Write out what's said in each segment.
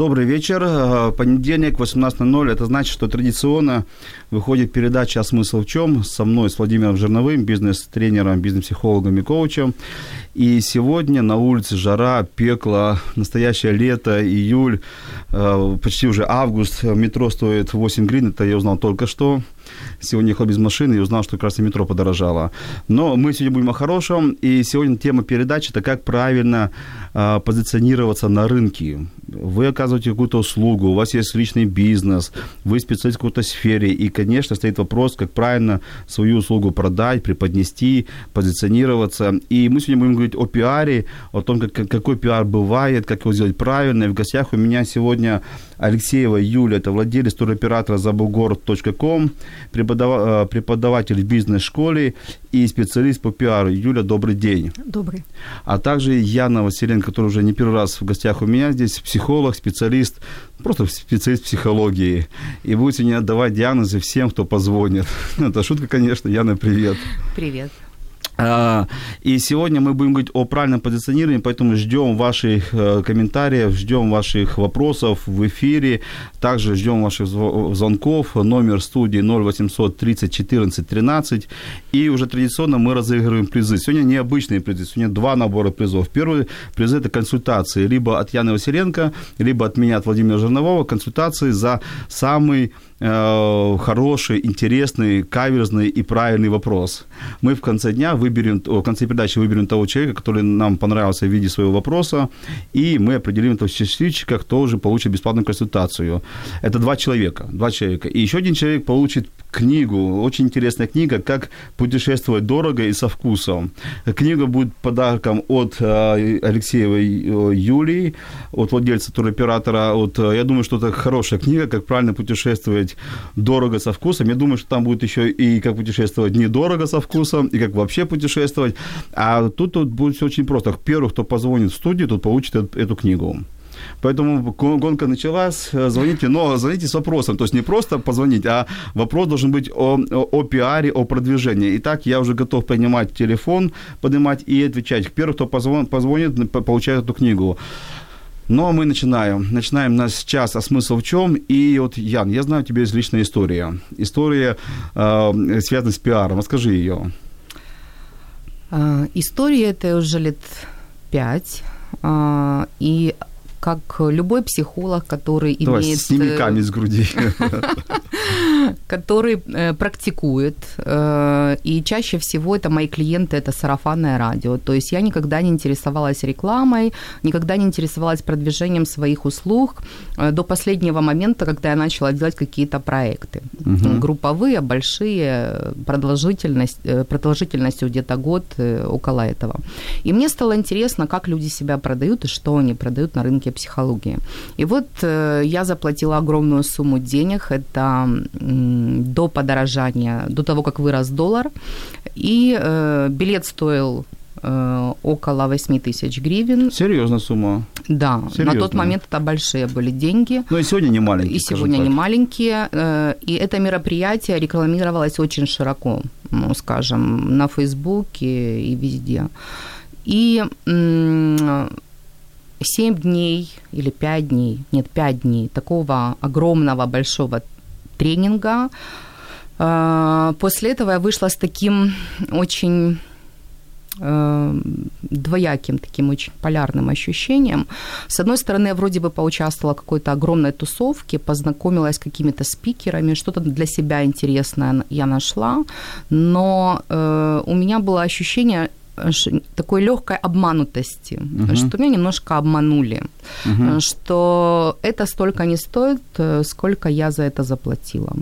Добрый вечер. Э, Понедельник, 18.00. Это значит, что традиционно выходит передача «А смысл в чем?» со мной, с Владимиром Жирновым, бизнес-тренером, бизнес-психологом и коучем. И сегодня на улице жара, пекло, настоящее лето, июль, э, почти уже август. Метро стоит 8 гривен, это я узнал только что. Сегодня ехал без машины и узнал, что как раз и метро подорожало. Но мы сегодня будем о хорошем. И сегодня тема передачи – это как правильно э, позиционироваться на рынке. Вы оказываете какую-то услугу, у вас есть личный бизнес, вы специалист в какой-то сфере. И, конечно, стоит вопрос, как правильно свою услугу продать, преподнести, позиционироваться. И мы сегодня будем говорить о пиаре, о том, как, какой пиар бывает, как его сделать правильно. И в гостях у меня сегодня Алексеева Юля, это владелец туроператора забугород.ком, преподава- преподаватель в бизнес-школе и специалист по пиару. Юля, добрый день. Добрый. А также Яна Василенко, которая уже не первый раз в гостях у меня здесь, психолог, специалист, просто специалист психологии. И будет сегодня давать диагнозы всем, кто позвонит. Это шутка, конечно. Яна, привет. Привет. А, И сегодня мы будем говорить о правильном позиционировании, поэтому ждем ваших э, комментариев, ждем ваших вопросов в эфире, также ждем ваших зв- звонков, номер студии 0800 30 14 13, и уже традиционно мы разыгрываем призы. Сегодня необычные призы, сегодня два набора призов. Первый приз – это консультации, либо от Яны Василенко, либо от меня, от Владимира Жирнового, консультации за самый э, хороший, интересный, каверзный и правильный вопрос. Мы в конце дня выберем, в конце передачи выберем того человека, который нам понравился в виде своего вопроса, и мы определим этого счастливчика, кто уже получит бесплатную консультацию. Это два человека, два человека. И еще один человек получит книгу, очень интересная книга «Как путешествовать дорого и со вкусом». Книга будет подарком от э, Алексеевой э, Юлии, от владельца туроператора. От, я думаю, что это хорошая книга, как правильно путешествовать дорого со вкусом. Я думаю, что там будет еще и как путешествовать недорого со вкусом, и как вообще путешествовать. А тут, тут будет все очень просто. Первый, кто позвонит в студию, тот получит эту, книгу. Поэтому гонка началась. Звоните, но звоните с вопросом. То есть не просто позвонить, а вопрос должен быть о, о, о пиаре, о продвижении. Итак, я уже готов принимать телефон, поднимать и отвечать. Первый, кто позвон, позвонит, получает эту книгу. Но мы начинаем. Начинаем нас сейчас, а смысл в чем? И вот, Ян, я знаю, у тебя есть личная история. История, э, связанная с пиаром. Расскажи ее. А, История это уже лет пять. А, И как любой психолог, который Давай, имеет... сними э, камень с груди. который э, практикует, э, и чаще всего это мои клиенты, это сарафанное радио. То есть я никогда не интересовалась рекламой, никогда не интересовалась продвижением своих услуг э, до последнего момента, когда я начала делать какие-то проекты. Мгм. Групповые, большие, продолжительность, э, продолжительностью где-то год, э, около этого. И мне стало интересно, как люди себя продают и что они продают на рынке психологии. И вот э, я заплатила огромную сумму денег, это до подорожания, до того, как вырос доллар, и э, билет стоил э, около 8 тысяч гривен. Серьезная сумма. Да, на Серьезно? тот момент это большие были деньги. Ну и сегодня не маленький. И сегодня так. не маленькие. э, И это мероприятие рекламировалось очень широко, ну, скажем, на Фейсбуке и везде. И 7 дней или 5 дней, нет, 5 дней такого огромного большого тренинга. Э, После этого я вышла с таким очень э, двояким таким очень полярным ощущением. С одной стороны, я вроде бы поучаствовала в какой-то огромной тусовке, познакомилась с какими-то спикерами, что-то для себя интересное я нашла, но э, у меня было ощущение, такой легкой обманутости, угу. что меня немножко обманули, угу. что это столько не стоит, э, сколько я за это заплатила.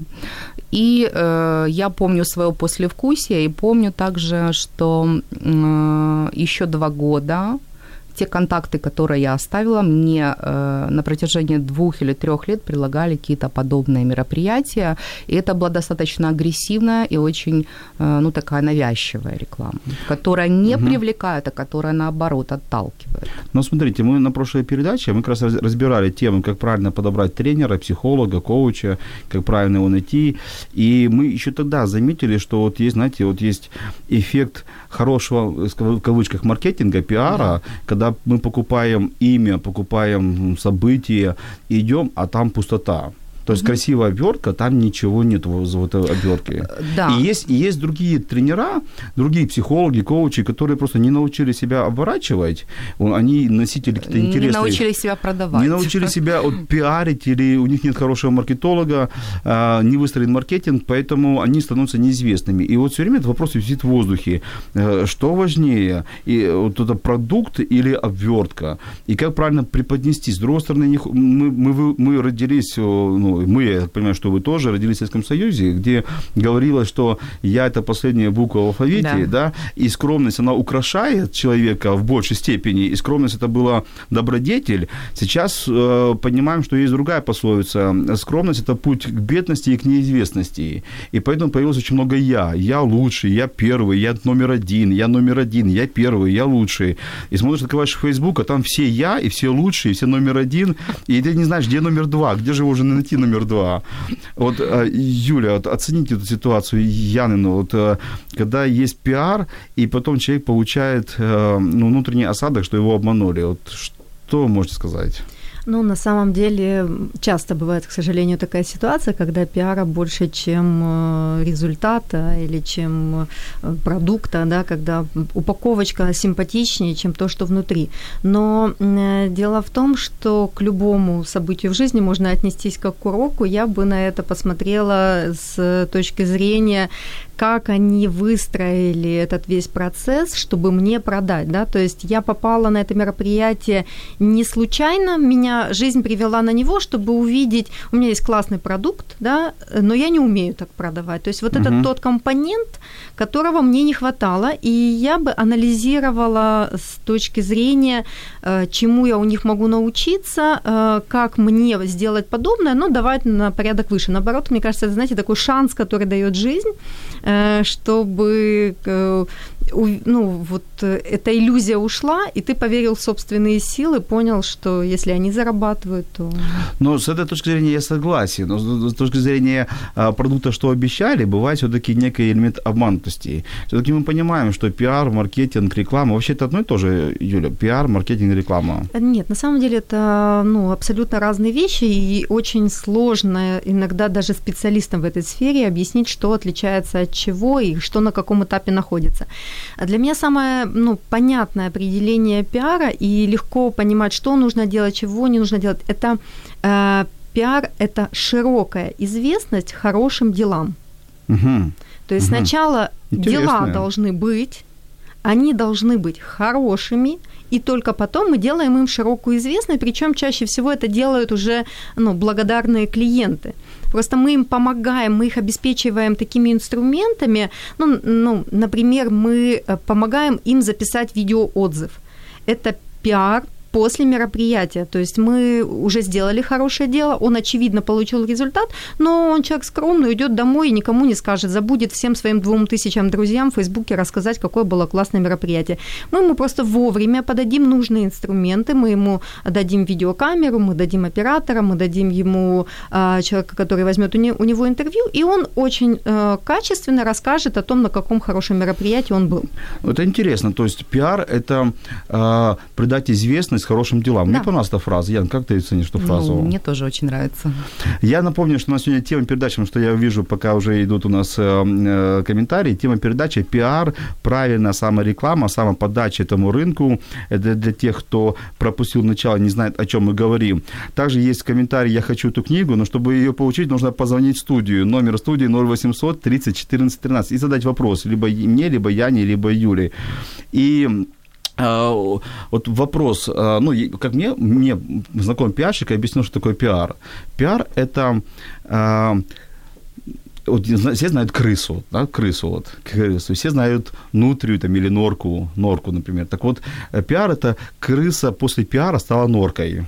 И э, я помню свое послевкусие и помню также, что э, еще два года те контакты, которые я оставила, мне э, на протяжении двух или трех лет предлагали какие-то подобные мероприятия, и это была достаточно агрессивная и очень, э, ну, такая навязчивая реклама, которая не угу. привлекает, а которая, наоборот, отталкивает. Ну, смотрите, мы на прошлой передаче, мы как раз разбирали тему, как правильно подобрать тренера, психолога, коуча, как правильно его найти, и мы еще тогда заметили, что вот есть, знаете, вот есть эффект хорошего, в кавычках, маркетинга, пиара, да. когда мы покупаем имя, покупаем события, идем, а там пустота. То есть mm-hmm. красивая обертка, там ничего нет в этой обертке. Да. И есть, и есть другие тренера, другие психологи, коучи, которые просто не научили себя оборачивать. Они носители какие-то интересные... Не научили себя продавать. Не научили себя вот, пиарить, или у них нет хорошего маркетолога, а, не выстроен маркетинг, поэтому они становятся неизвестными. И вот все время этот вопрос висит в воздухе. Э, что важнее, и вот это продукт или обвертка? И как правильно преподнести? С другой стороны, мы, мы, мы родились ну, мы, я понимаю, что вы тоже родились в Советском Союзе, где говорилось, что я это последняя буква в алфавите, да, да и скромность, она украшает человека в большей степени, и скромность это была добродетель. Сейчас э, понимаем, что есть другая пословица. Скромность это путь к бедности и к неизвестности. И поэтому появилось очень много я. Я лучший, я первый, я номер один, я номер один, я первый, я лучший. И смотришь, открываешь Facebook, а там все я, и все лучшие, и все номер один, и ты не знаешь, где номер два, где же его уже найти номер номер два. Вот, э, Юля, вот оцените эту ситуацию Янину. Вот, э, когда есть пиар, и потом человек получает э, ну, внутренний осадок, что его обманули. Вот, что можете сказать? Ну, на самом деле, часто бывает, к сожалению, такая ситуация, когда пиара больше, чем э, результата или чем э, продукта, да, когда упаковочка симпатичнее, чем то, что внутри. Но э, дело в том, что к любому событию в жизни можно отнестись как к уроку. Я бы на это посмотрела с точки зрения как они выстроили этот весь процесс, чтобы мне продать, да, то есть я попала на это мероприятие не случайно, меня жизнь привела на него, чтобы увидеть, у меня есть классный продукт, да, но я не умею так продавать, то есть вот uh-huh. это тот компонент, которого мне не хватало, и я бы анализировала с точки зрения, э, чему я у них могу научиться, э, как мне сделать подобное, но давать на порядок выше. Наоборот, мне кажется, это, знаете, такой шанс, который дает жизнь, чтобы э, ну, вот э, эта иллюзия ушла, и ты поверил в собственные силы, понял, что если они зарабатывают, то... Но с этой точки зрения я согласен. Но с точки зрения а, продукта, что обещали, бывает все-таки некий элемент обманутости. Все-таки мы понимаем, что пиар, маркетинг, реклама, вообще это одно и то же, Юля, пиар, маркетинг, реклама. Нет, на самом деле это ну, абсолютно разные вещи, и очень сложно иногда даже специалистам в этой сфере объяснить, что отличается от чего и что на каком этапе находится. Для меня самое ну, понятное определение пиара и легко понимать, что нужно делать, чего не нужно делать, это э, пиар – это широкая известность хорошим делам. Угу. То есть угу. сначала Интересно. дела должны быть, они должны быть хорошими, и только потом мы делаем им широкую известность, причем чаще всего это делают уже ну, благодарные клиенты. Просто мы им помогаем, мы их обеспечиваем такими инструментами. Ну, ну например, мы э, помогаем им записать видеоотзыв. Это пиар после мероприятия. То есть мы уже сделали хорошее дело, он, очевидно, получил результат, но он человек скромный, уйдет домой и никому не скажет, забудет всем своим двум тысячам друзьям в Фейсбуке рассказать, какое было классное мероприятие. Мы ему просто вовремя подадим нужные инструменты, мы ему дадим видеокамеру, мы дадим оператора, мы дадим ему э, человека, который возьмет у, не, у него интервью, и он очень э, качественно расскажет о том, на каком хорошем мероприятии он был. Это интересно, то есть пиар – это э, придать известность честность хорошим делам. Да. Мне понравилась эта фраза. Ян, как ты ценишь эту фразу? Ну, мне тоже очень нравится. Я напомню, что у нас сегодня тема передачи, потому что я вижу, пока уже идут у нас э, э, комментарии, тема передачи «Пиар, правильная самореклама, самоподача этому рынку». Это для тех, кто пропустил начало, не знает, о чем мы говорим. Также есть комментарий «Я хочу эту книгу», но чтобы ее получить, нужно позвонить в студию. Номер студии 0800 30 14 13 и задать вопрос либо мне, либо Яне, либо Юле. И вот вопрос, а, ну, как мне, мне знакомый пиарщик объяснил, что такое пиар. Пиар – это а, вот все знают крысу, да, крысу, вот, крысу, все знают нутрию там, или норку, норку, например. Так вот, э, пиар – это крыса после пиара стала норкой.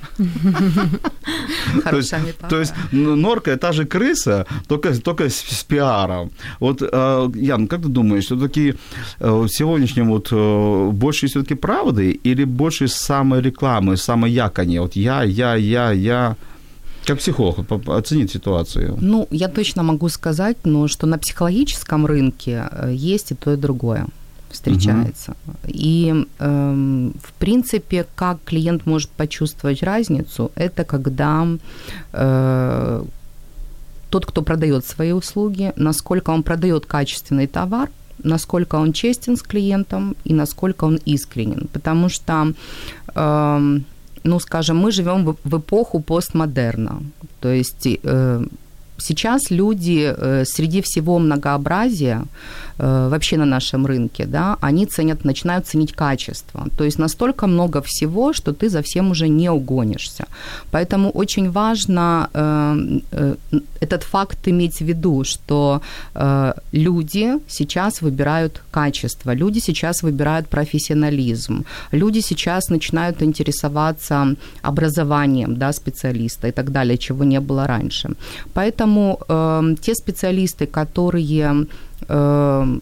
То есть норка – та же крыса, только, только с пиаром. Вот, э, Ян, как ты думаешь, все-таки э, в сегодняшнем вот больше все-таки правды или больше самой рекламы, самой якони? Вот я, я, я, я – как психолог, оценить ситуацию. Ну, я точно могу сказать, но что на психологическом рынке э, есть и то, и другое встречается. Угу. И, э, в принципе, как клиент может почувствовать разницу, это когда э, тот, кто продает свои услуги, насколько он продает качественный товар, насколько он честен с клиентом и насколько он искренен. Потому что э, ну, скажем, мы живем в эпоху постмодерна. То есть э, сейчас люди э, среди всего многообразия вообще на нашем рынке, да, они ценят, начинают ценить качество. То есть настолько много всего, что ты за всем уже не угонишься. Поэтому очень важно э, этот факт иметь в виду, что люди сейчас выбирают качество, люди сейчас выбирают профессионализм, люди сейчас начинают интересоваться образованием да, специалиста и так далее, чего не было раньше. Поэтому Поэтому э, те специалисты, которые э,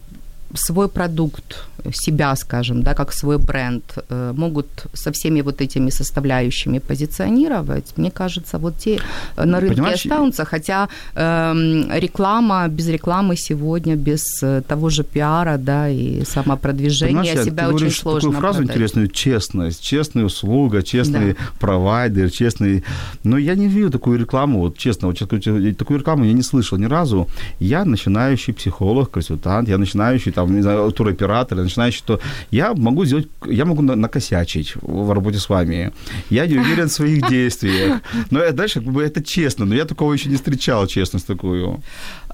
свой продукт, себя, скажем, да, как свой бренд, э, могут со всеми вот этими составляющими позиционировать, мне кажется, вот те э, на рынке Понимаешь, останутся, хотя э, реклама, без рекламы сегодня, без э, того же пиара, да, и самопродвижения себя ты очень сложно такую фразу продать. интересную, честность, честная услуга, честный да. провайдер, честный... Но я не вижу такую рекламу, вот честно, вот такую рекламу я не слышал ни разу. Я начинающий психолог, консультант, я начинающий там, не знаю, туроператор, начинающий, что я могу сделать, я могу накосячить в работе с вами. Я не уверен в своих действиях. Но я дальше, как бы, это честно, но я такого еще не встречал, честность такую.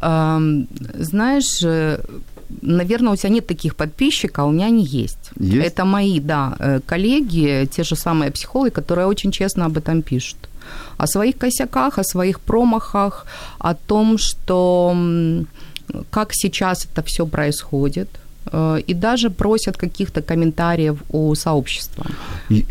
Знаешь, э, наверное, у тебя нет таких подписчиков, а у меня они есть. есть? Это мои, да, э, коллеги, те же самые психологи, которые очень честно об этом пишут. О своих косяках, о своих промахах, о том, что как сейчас это все происходит, э, и даже просят каких-то комментариев у сообщества.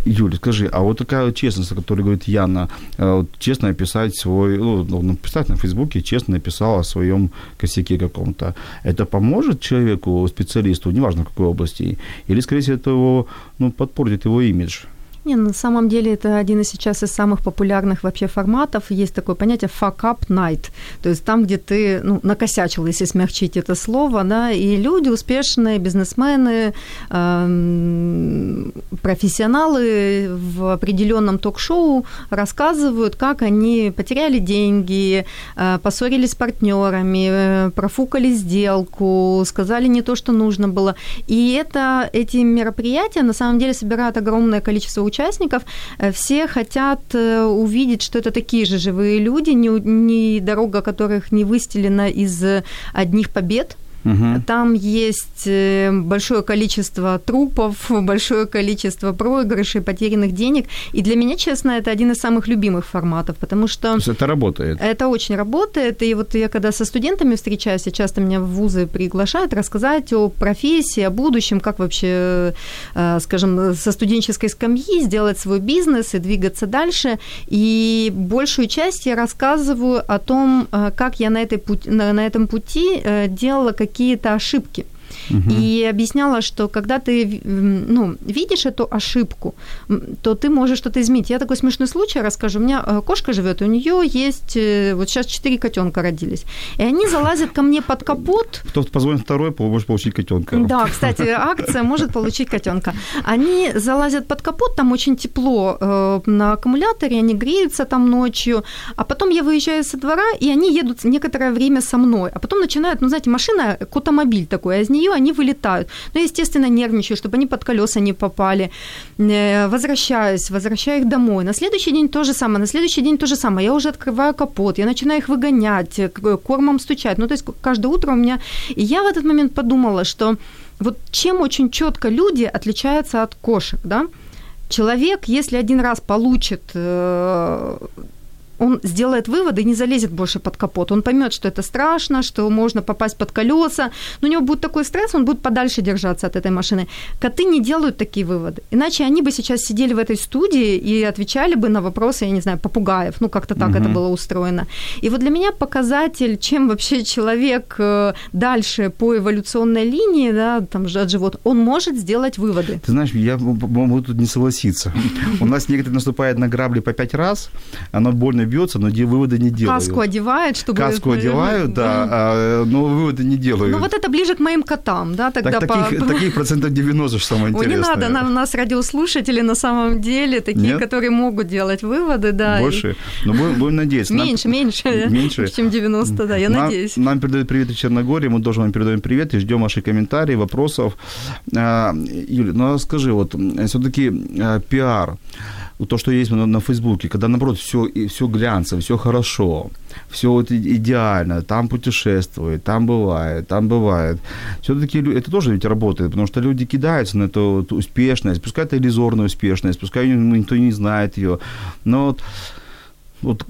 Юля, скажи, а вот такая честность, о которой говорит Яна, э, честно описать свой, ну, написать на Фейсбуке, честно написала о своем косяке каком-то, это поможет человеку, специалисту, неважно в какой области, или, скорее всего, это его, ну, подпортит его имидж? Не, на самом деле это один из сейчас из самых популярных вообще форматов. Есть такое понятие fuck up night. То есть там, где ты ну, накосячил, если смягчить это слово, да, и люди успешные, бизнесмены, эм, профессионалы в определенном ток-шоу рассказывают, как они потеряли деньги, э, поссорились с партнерами, э, профукали сделку, сказали не то, что нужно было. И это, эти мероприятия на самом деле собирают огромное количество участников, э, все хотят э, увидеть, что это такие же живые люди, не, не дорога которых не выстелена из одних побед, Угу. Там есть э, большое количество трупов, большое количество проигрышей, потерянных денег. И для меня, честно, это один из самых любимых форматов, потому что... То есть это работает? Это очень работает. И вот я когда со студентами встречаюсь, часто меня в вузы приглашают рассказать о профессии, о будущем, как вообще, э, скажем, со студенческой скамьи сделать свой бизнес и двигаться дальше. И большую часть я рассказываю о том, э, как я на, этой пути, на, на этом пути делала какие какие-то ошибки. И объясняла, что когда ты ну, видишь эту ошибку, то ты можешь что-то изменить. Я такой смешной случай расскажу. У меня э, кошка живет, у нее есть, э, вот сейчас четыре котенка родились. И они залазят ко мне под капот. Кто позвонит второй, может получить котенка. Да, кстати, акция может получить котенка. Они залазят под капот, там очень тепло э, на аккумуляторе, они греются там ночью, а потом я выезжаю со двора, и они едут некоторое время со мной, а потом начинают, ну, знаете, машина, котомобиль такой, а из нее они вылетают. Ну, естественно, нервничаю, чтобы они под колеса не попали. Э, возвращаюсь, возвращаю их домой. На следующий день то же самое, на следующий день то же самое. Я уже открываю капот, я начинаю их выгонять, кормом стучать. Ну, то есть каждое утро у меня... И я в этот момент подумала, что вот чем очень четко люди отличаются от кошек, да? Человек, если один раз получит э, он сделает выводы и не залезет больше под капот. Он поймет, что это страшно, что можно попасть под колеса. Но у него будет такой стресс, он будет подальше держаться от этой машины. Коты не делают такие выводы. Иначе они бы сейчас сидели в этой студии и отвечали бы на вопросы, я не знаю, попугаев. Ну, как-то так угу. это было устроено. И вот для меня показатель, чем вообще человек э, дальше по эволюционной линии, да, там же от живот, он может сделать выводы. Ты знаешь, я могу тут не согласиться. У нас некоторые наступают на грабли по пять раз, оно больно бьется, но выводы не делают. Каску одевает, чтобы... Каску одевают, да, а, но выводы не делают. Ну вот это ближе к моим котам, да, тогда так, таких, по... таких процентов 90 же самое интересное. Ой, не надо, нам, у нас радиослушатели на самом деле такие, Нет? которые могут делать выводы, да. Больше? И... Ну, будем, будем надеяться. Меньше, нам... меньше, меньше, чем 90, да, я нам, надеюсь. Нам передают привет из Черногории, мы тоже вам передаем привет и ждем ваши комментарии, вопросов. А, Юля, ну скажи, вот все-таки а, пиар, то, что есть на, на Фейсбуке, когда, наоборот, все, все глянцево, все хорошо, все вот идеально, там путешествует, там бывает, там бывает. Все-таки это тоже ведь работает, потому что люди кидаются на эту вот успешность, пускай это иллюзорная успешность, пускай никто не знает ее, но вот, вот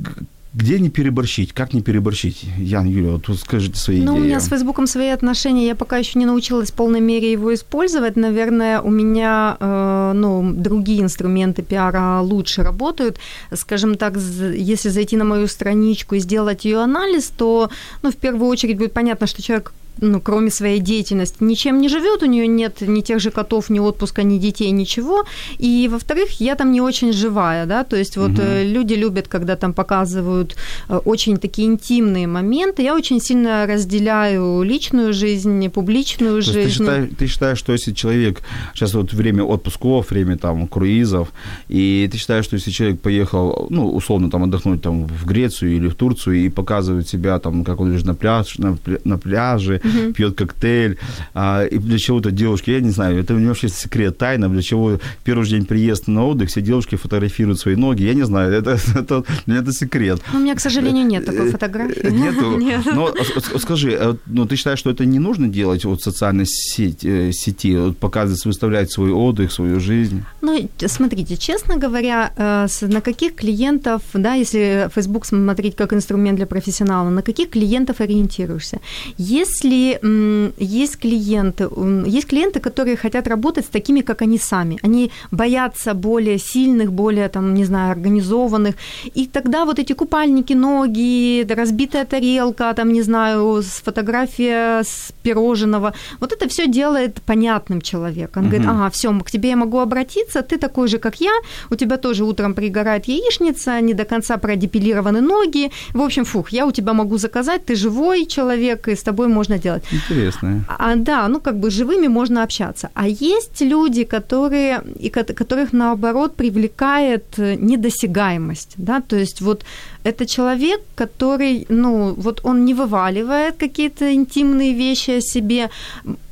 где не переборщить? Как не переборщить? Ян, Юля, вот тут скажите свои ну, идеи. у меня с Фейсбуком свои отношения. Я пока еще не научилась в полной мере его использовать. Наверное, у меня э, ну, другие инструменты пиара лучше работают. Скажем так, если зайти на мою страничку и сделать ее анализ, то ну, в первую очередь будет понятно, что человек ну, кроме своей деятельности, ничем не живет, у нее нет ни тех же котов, ни отпуска, ни детей, ничего. И, во-вторых, я там не очень живая, да, то есть вот угу. люди любят, когда там показывают э, очень такие интимные моменты. Я очень сильно разделяю личную жизнь, публичную то жизнь. Ты считаешь, ты считаешь, что если человек, сейчас вот время отпусков, время там круизов, и ты считаешь, что если человек поехал, ну, условно, там отдохнуть там в Грецию или в Турцию и показывает себя там, как он лежит на, пляж, на, на пляже, uh-huh. пьет коктейль. А, и для чего-то девушки, я не знаю, это у него вообще секрет, тайна, для чего первый же день приезда на отдых все девушки фотографируют свои ноги. Я не знаю, это, это, это секрет. Ну, у меня, к сожалению, нет такой фотографии. Нету? Нет. Но скажи, а ну, ты считаешь, что это не нужно делать вот социальной сети, э, сети вот показывать, выставлять свой отдых, свою жизнь? Ну, смотрите, честно говоря, э, на каких клиентов, да, если Facebook смотреть как инструмент для профессионала, на каких клиентов ориентируешься? Если если есть клиенты, есть клиенты, которые хотят работать с такими, как они сами. Они боятся более сильных, более, там, не знаю, организованных. И тогда вот эти купальники, ноги, разбитая тарелка, там, не знаю, фотография с пирожного, вот это все делает понятным человек. Он uh говорит, ага, все, к тебе я могу обратиться, ты такой же, как я, у тебя тоже утром пригорает яичница, не до конца продепилированы ноги. В общем, фух, я у тебя могу заказать, ты живой человек, и с тобой можно делать. Интересно. А, да, ну как бы живыми можно общаться. А есть люди, которые, и которых наоборот привлекает э, недосягаемость, да, то есть вот это человек, который, ну, вот он не вываливает какие-то интимные вещи о себе,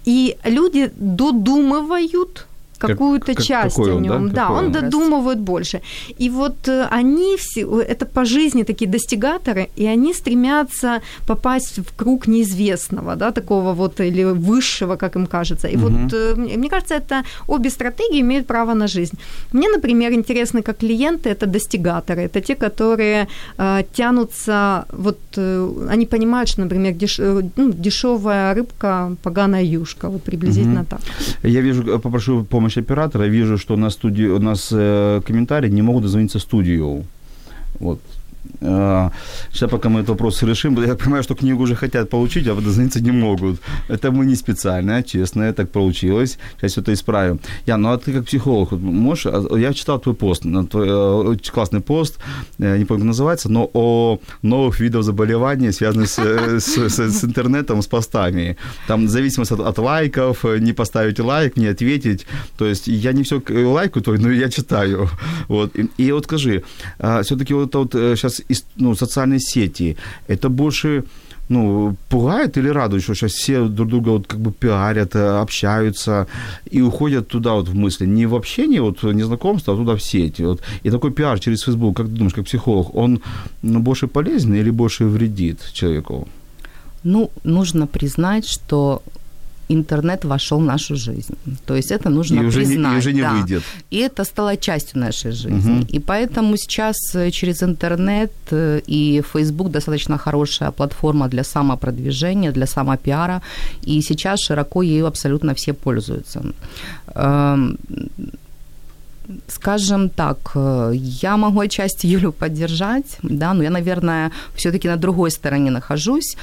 и люди додумывают какую-то как, часть какой о нем. Да, да он додумывает больше. И вот э, они все, это по жизни такие достигаторы, и они стремятся попасть в круг неизвестного, да, такого вот или высшего, как им кажется. И угу. вот э, мне кажется, это обе стратегии имеют право на жизнь. Мне, например, интересны как клиенты, это достигаторы, это те, которые э, тянутся, вот э, они понимают, что, например, деш, э, ну, дешевая рыбка, поганая юшка, вот приблизительно угу. так. Я вижу, попрошу помощь помощь оператора, вижу, что на студии у нас э, комментарии не могут дозвониться студию. Вот. Сейчас пока мы этот вопрос решим, я понимаю, что книгу уже хотят получить, а водозвониться не могут. Это мы не специально, честно, так получилось. Сейчас это исправим. Я, ну а ты как психолог, можешь... А, я читал твой пост, твой э, классный пост, не помню, как называется, но о новых видах заболеваний, связанных с, с, с, с интернетом, с постами. Там зависимость от, от лайков, не поставить лайк, не ответить. То есть я не все лайку твой, но я читаю. Вот. И, и вот скажи, а, все-таки вот, вот сейчас ну, социальные сети, это больше ну, пугает или радует, что сейчас все друг друга вот как бы пиарят, общаются и уходят туда вот в мысли. Не в общение, вот не знакомство, а туда в сети. Вот. И такой пиар через Facebook, как ты думаешь, как психолог, он ну, больше полезен или больше вредит человеку? Ну, нужно признать, что интернет вошел в нашу жизнь. То есть это нужно и уже признать. Не, и уже не да. выйдет. И это стало частью нашей жизни. Угу. И поэтому сейчас э, через интернет э, и Facebook достаточно хорошая платформа для самопродвижения, для самопиара. И сейчас широко ею абсолютно все пользуются. Скажем так, э, я могу отчасти Юлю поддержать, да, но я, наверное, все-таки на другой стороне нахожусь,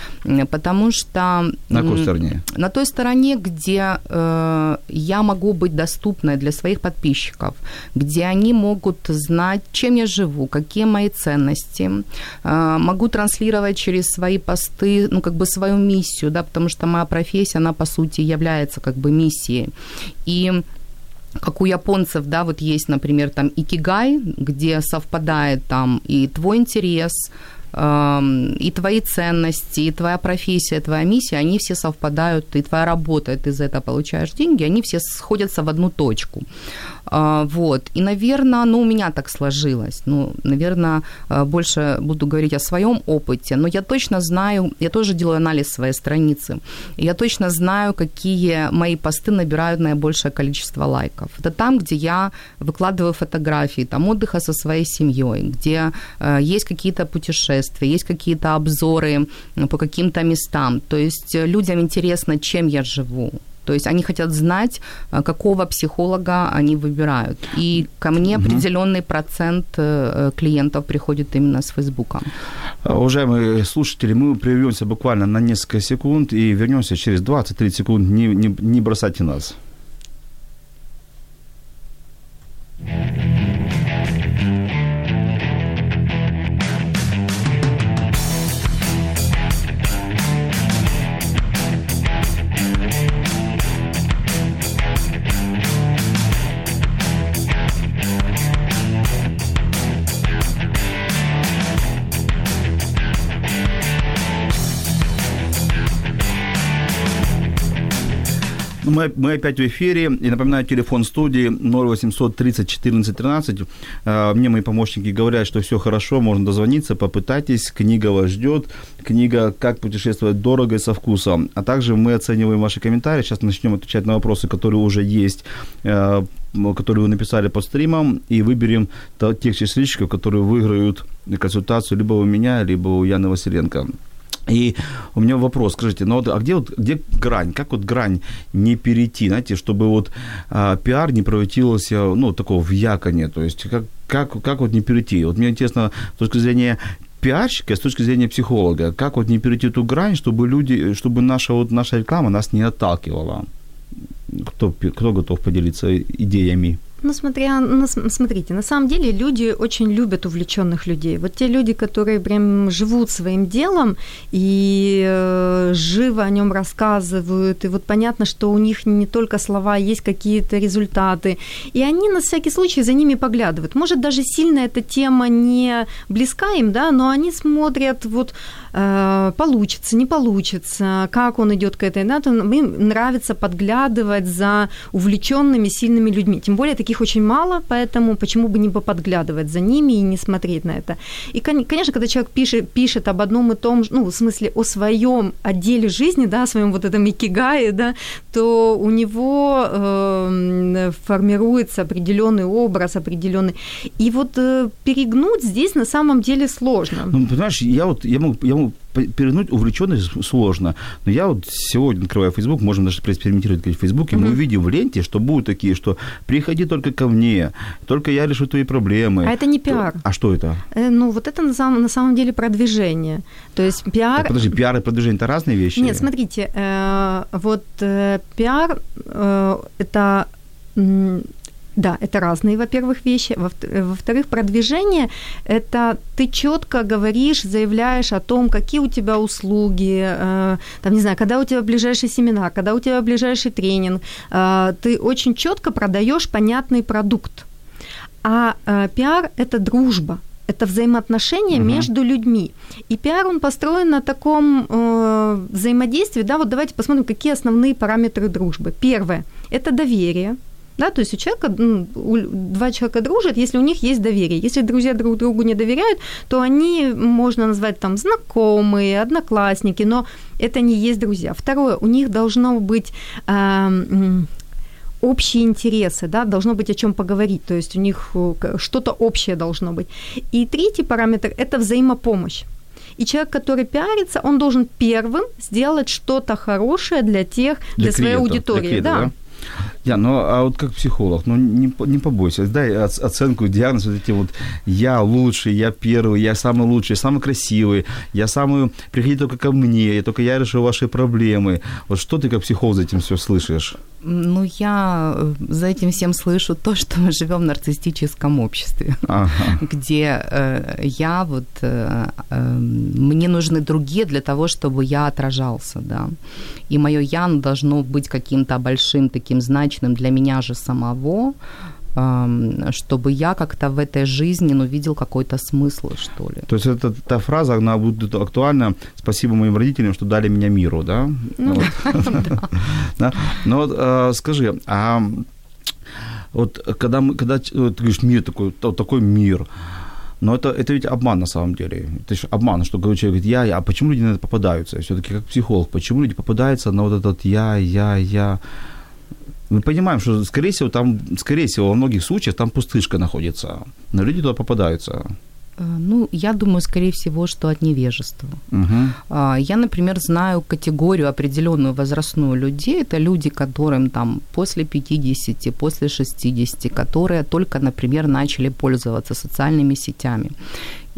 потому что... На какой стороне? На той стороне, где э, я могу быть доступной для своих подписчиков, где они могут знать, чем я живу, какие мои ценности, э, могу транслировать через свои посты, ну, как бы свою миссию, да, потому что моя профессия, она, по сути, является как бы миссией. И как у японцев, да, вот есть, например, там икигай, где совпадает там и твой интерес, и твои ценности, и твоя профессия, твоя миссия, они все совпадают, и твоя работа, и ты за это получаешь деньги, они все сходятся в одну точку. А, вот. И, наверное, ну, у меня так сложилось. Ну, наверное, а, больше буду говорить о своем опыте, но я точно знаю, я тоже делаю анализ своей страницы, я точно знаю, какие мои посты набирают наибольшее количество лайков. Это там, где я выкладываю фотографии, там отдыха со своей семьей, где э, есть какие-то путешествия, есть какие-то обзоры по каким-то местам. То есть людям интересно, чем я живу, то есть они хотят знать, э, какого психолога они выбирают. И ко мне угу. определенный процент э, клиентов приходит именно с Фейсбука. Уважаемые слушатели, мы прервемся буквально на несколько секунд и вернемся через 20-30 секунд. Не, не, не бросайте нас. Мы, мы опять в эфире. И напоминаю, телефон студии 0800 30 14 13. Мне мои помощники говорят, что все хорошо, можно дозвониться, попытайтесь. Книга вас ждет. Книга «Как путешествовать дорого и со вкусом». А также мы оцениваем ваши комментарии. Сейчас начнем отвечать на вопросы, которые уже есть э, которые вы написали под стримом, и выберем тех счастливчиков, которые выиграют консультацию либо у меня, либо у Яны Василенко. И у меня вопрос, скажите, ну вот, а где вот где грань? Как вот грань не перейти, знаете, чтобы вот а, пиар не превратился, ну, такого в яконе, то есть как, как, как вот не перейти? Вот мне интересно, с точки зрения пиарщика, с точки зрения психолога, как вот не перейти ту грань, чтобы люди, чтобы наша, вот, наша реклама нас не отталкивала? Кто, кто готов поделиться идеями? Ну, смотря, ну, смотрите, на самом деле люди очень любят увлеченных людей. Вот те люди, которые прям живут своим делом и э, живо о нем рассказывают, и вот понятно, что у них не только слова, есть какие-то результаты, и они на всякий случай за ними поглядывают. Может, даже сильно эта тема не близка им, да, но они смотрят вот получится, не получится, как он идет к этой, да, то им нравится подглядывать за увлеченными сильными людьми. Тем более таких очень мало, поэтому почему бы не подглядывать за ними и не смотреть на это. И, конечно, когда человек пишет, пишет об одном и том же, ну, в смысле, о своем отделе жизни, да, о своем вот этом икигае, да, то у него э, формируется определенный образ, определенный. И вот э, перегнуть здесь на самом деле сложно. Ну, понимаешь, я вот я могу, я могу перегнуть увлеченность сложно. Но я вот сегодня открываю Facebook, можем даже проэкспериментировать в Facebook, и мы увидим в ленте, что будут такие, что приходи только ко мне, только я решу твои проблемы. А это не пиар. А что это? Э, ну, вот это на самом, на самом деле продвижение. То есть пиар... Так, подожди, пиар и продвижение – это разные вещи? Нет, смотрите, э, вот э, пиар э, – это да, это разные, во-первых, вещи. Во-вторых, продвижение – это ты четко говоришь, заявляешь о том, какие у тебя услуги, э, там, не знаю, когда у тебя ближайший семинар, когда у тебя ближайший тренинг. Э, ты очень четко продаешь понятный продукт. А э, пиар – это дружба, это взаимоотношения угу. между людьми. И пиар, он построен на таком э, взаимодействии. Да, вот давайте посмотрим, какие основные параметры дружбы. Первое – это доверие – да, то есть у человека, ну, у, два человека дружат, если у них есть доверие. Если друзья друг другу не доверяют, то они, можно назвать там знакомые, одноклассники, но это не есть друзья. Второе, у них должно быть э, общие интересы, да, должно быть о чем поговорить, то есть у них э, что-то общее должно быть. И третий параметр – это взаимопомощь. И человек, который пиарится, он должен первым сделать что-то хорошее для тех, для, для своей аудитории. Для клиента, да. да? Я, ну а вот как психолог, ну не, не побойся, дай оценку, диагноз вот эти вот я лучший, я первый, я самый лучший, самый красивый, я самый, приходи только ко мне, только я решу ваши проблемы. Вот что ты как психолог за этим все слышишь? Ну, я э, за этим всем слышу то, что мы живем в нарциссическом обществе, ага. где э, я вот, э, э, мне нужны другие для того, чтобы я отражался, да. И мое я должно быть каким-то большим, таким значимым для меня же самого, чтобы я как-то в этой жизни ну, видел какой-то смысл, что ли. То есть это та фраза, она будет актуальна. Спасибо моим родителям, что дали меня миру, да? Ну, да. Вот а, скажи, а вот когда, мы, когда ты говоришь мир такой, такой мир, но это, это ведь обман на самом деле. Это же обман, что человек говорит, я, я, а почему люди на это попадаются? Все-таки как психолог, почему люди попадаются на вот этот я, я, я? Мы понимаем, что, скорее всего, там, скорее всего, во многих случаях там пустышка находится, но люди туда попадаются. Э, ну, я думаю, скорее всего, что от невежества. Угу. Я, например, знаю категорию определенную возрастную людей. Это люди, которым там после 50, после 60, которые только, например, начали пользоваться социальными сетями.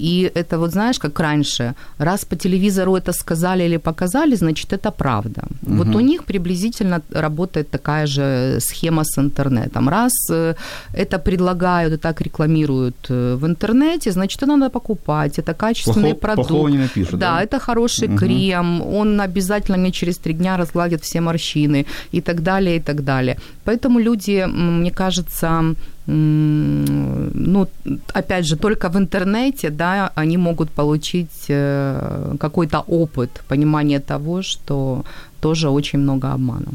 И это вот знаешь, как раньше, раз по телевизору это сказали или показали, значит, это правда. Угу. Вот у них приблизительно работает такая же схема с интернетом. Раз э, это предлагают и так рекламируют э, в интернете, значит, это надо покупать. Это качественный Плохо, продукт. не напишут, да, да, это хороший угу. крем, он обязательно мне через три дня разгладит все морщины и так далее, и так далее. Поэтому люди, мне кажется, ну, опять же, только в интернете, да, они могут получить э, какой-то опыт, понимание того, что тоже очень много обмана.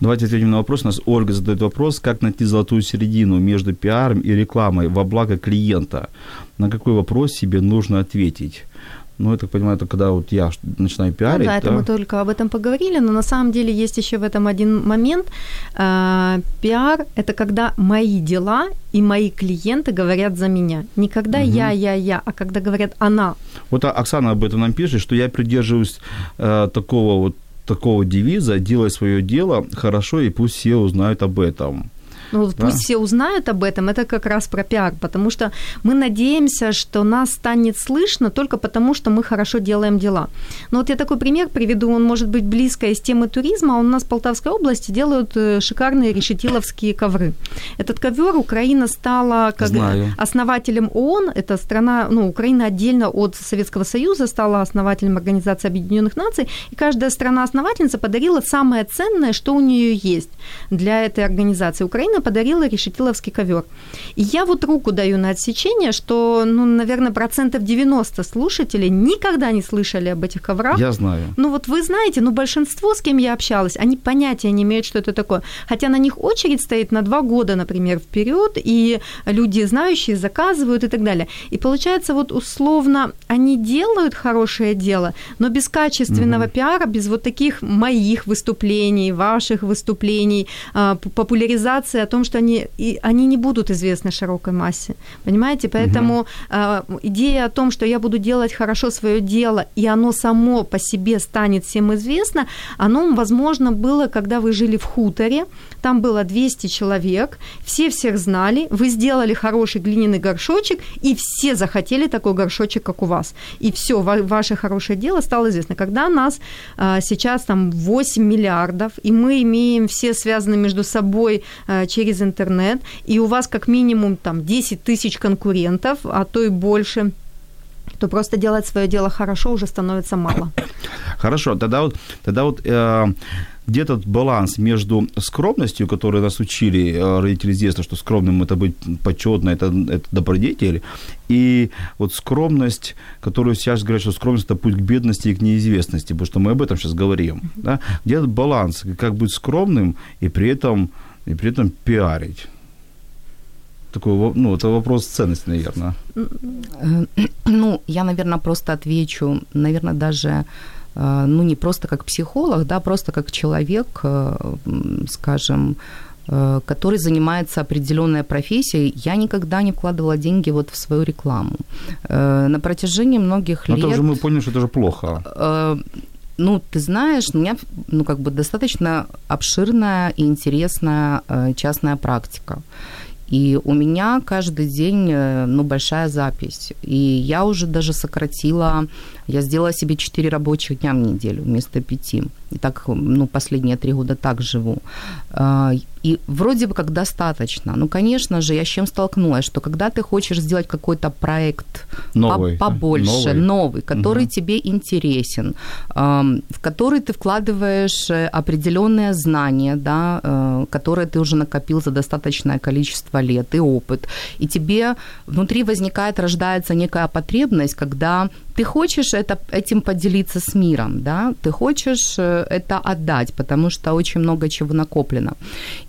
Давайте ответим на вопрос. У нас Ольга задает вопрос, как найти золотую середину между пиаром и рекламой во благо клиента. На какой вопрос себе нужно ответить? Ну, я так понимаю, это когда вот я начинаю пиарить. Ну, да, это да? мы только об этом поговорили, но на самом деле есть еще в этом один момент. А, пиар – это когда мои дела и мои клиенты говорят за меня. Не когда угу. я, я, я, а когда говорят она. Вот Оксана об этом нам пишет, что я придерживаюсь э, такого вот такого девиза «делай свое дело хорошо, и пусть все узнают об этом». Ну, да. пусть все узнают об этом, это как раз про пиар, потому что мы надеемся, что нас станет слышно только потому, что мы хорошо делаем дела. Ну, вот я такой пример приведу, он может быть близко из темы туризма. У нас в Полтавской области делают э, шикарные решетиловские ковры. Этот ковер Украина стала как Знаю. основателем ООН, это страна, ну, Украина отдельно от Советского Союза стала основателем Организации Объединенных Наций, и каждая страна-основательница подарила самое ценное, что у нее есть для этой организации. Украина Украина подарила решетиловский ковер. И я вот руку даю на отсечение, что, ну, наверное, процентов 90 слушателей никогда не слышали об этих коврах. Я знаю. Ну вот вы знаете, ну большинство, с кем я общалась, они понятия не имеют, что это такое. Хотя на них очередь стоит на два года, например, вперед, и люди знающие заказывают и так далее. И получается вот условно они делают хорошее дело, но без качественного угу. пиара, без вот таких моих выступлений, ваших выступлений, а, популяризации о том, что они, и они не будут известны широкой массе. Понимаете? Поэтому угу. э, идея о том, что я буду делать хорошо свое дело, и оно само по себе станет всем известно, оно, возможно, было, когда вы жили в хуторе, там было 200 человек, все всех знали, вы сделали хороший глиняный горшочек, и все захотели такой горшочек, как у вас. И все, ваше хорошее дело стало известно. Когда нас а, сейчас там 8 миллиардов, и мы имеем все связаны между собой а, через интернет, и у вас как минимум там 10 тысяч конкурентов, а то и больше, то просто делать свое дело хорошо уже становится мало. Хорошо, тогда вот, тогда вот э, где этот баланс между скромностью, которую нас учили э, родители с детства, что скромным это быть почетно, это, это добродетель, и вот скромность, которую сейчас говорят, что скромность – это путь к бедности и к неизвестности, потому что мы об этом сейчас говорим. Да? Где этот баланс, как быть скромным и при этом, и при этом пиарить? Такой, ну, это вопрос ценности, наверное. Ну, я, наверное, просто отвечу, наверное, даже Э, ну, не просто как психолог, да, просто как человек, э, скажем, э, который занимается определенной профессией, я никогда не вкладывала деньги вот в свою рекламу. На протяжении многих лет... Но тоже мы поняли, что это же плохо. Ну, ты знаешь, у меня ну, как бы достаточно обширная и интересная частная практика. И у меня каждый день ну, большая запись. И я уже даже сократила я сделала себе 4 рабочих дня в неделю вместо 5. Так, ну, последние три года так живу. А, и вроде бы как достаточно. Ну, конечно же, я с чем столкнулась, что когда ты хочешь сделать какой-то проект новый, побольше, новый, новый который угу. тебе интересен, в который ты вкладываешь э, определенные знания, да, э, которые ты уже накопил за достаточное количество лет и опыт, и тебе внутри возникает, рождается некая потребность, когда ты хочешь это, этим поделиться с миром, да, ты хочешь э, это отдать, потому что очень много чего накоплено.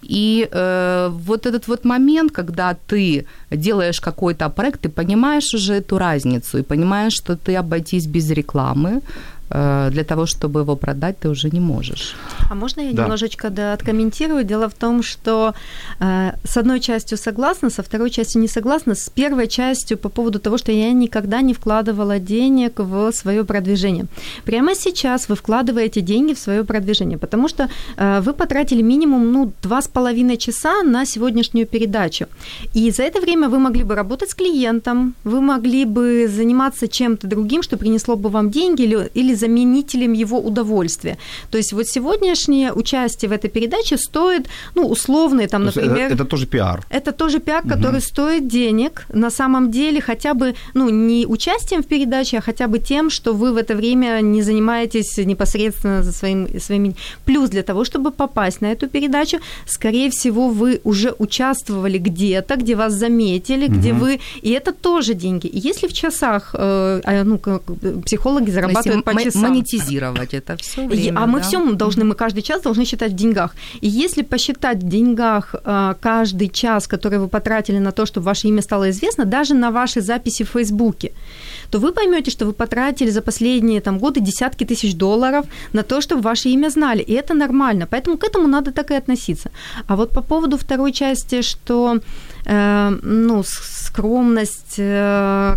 И э, вот этот вот момент, когда ты делаешь какой-то проект, ты понимаешь уже эту разницу и понимаешь, что ты обойтись без рекламы, для того, чтобы его продать, ты уже не можешь. А можно я да. немножечко да, откомментирую? Дело в том, что э, с одной частью согласна, со второй частью не согласна, с первой частью по поводу того, что я никогда не вкладывала денег в свое продвижение. Прямо сейчас вы вкладываете деньги в свое продвижение, потому что э, вы потратили минимум ну, два с половиной часа на сегодняшнюю передачу. И за это время вы могли бы работать с клиентом, вы могли бы заниматься чем-то другим, что принесло бы вам деньги или, или заменителем его удовольствия. То есть вот сегодняшнее участие в этой передаче стоит, ну, условные там, например... Это, это тоже пиар. Это тоже пиар, угу. который стоит денег. На самом деле хотя бы, ну, не участием в передаче, а хотя бы тем, что вы в это время не занимаетесь непосредственно за своим, своими... Плюс для того, чтобы попасть на эту передачу, скорее всего, вы уже участвовали где-то, где вас заметили, угу. где вы... И это тоже деньги. И если в часах, э, а, ну, психологи зарабатывают по часам. Монетизировать это все время. А мы да? все должны, мы каждый час должны считать в деньгах. И если посчитать в деньгах а, каждый час, который вы потратили на то, чтобы ваше имя стало известно, даже на ваши записи в Фейсбуке, то вы поймете, что вы потратили за последние там, годы десятки тысяч долларов на то, чтобы ваше имя знали. И это нормально. Поэтому к этому надо так и относиться. А вот по поводу второй части, что э, ну, скромность, э,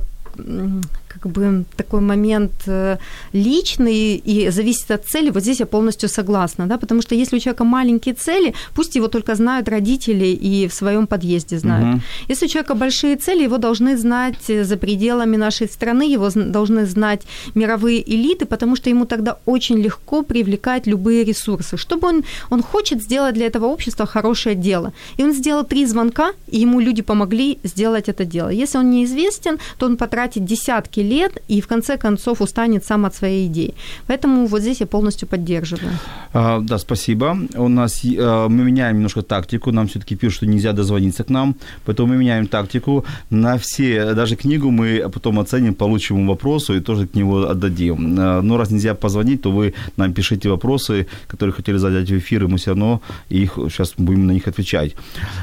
как бы такой момент э, личный и зависит от цели, вот здесь я полностью согласна, да, потому что если у человека маленькие цели, пусть его только знают родители и в своем подъезде знают. Угу. Если у человека большие цели, его должны знать за пределами нашей страны, его должны знать мировые элиты, потому что ему тогда очень легко привлекать любые ресурсы. Чтобы он, он хочет сделать для этого общества хорошее дело. И он сделал три звонка, и ему люди помогли сделать это дело. Если он неизвестен, то он потратит десятки лет и в конце концов устанет сам от своей идеи. Поэтому вот здесь я полностью поддерживаю. А, да, спасибо. У нас а, мы меняем немножко тактику. Нам все-таки пишут, что нельзя дозвониться к нам, поэтому мы меняем тактику. На все, даже книгу мы потом оценим по лучшему вопросу и тоже к нему отдадим. А, но раз нельзя позвонить, то вы нам пишите вопросы, которые хотели задать в эфир, и мы все равно их сейчас будем на них отвечать.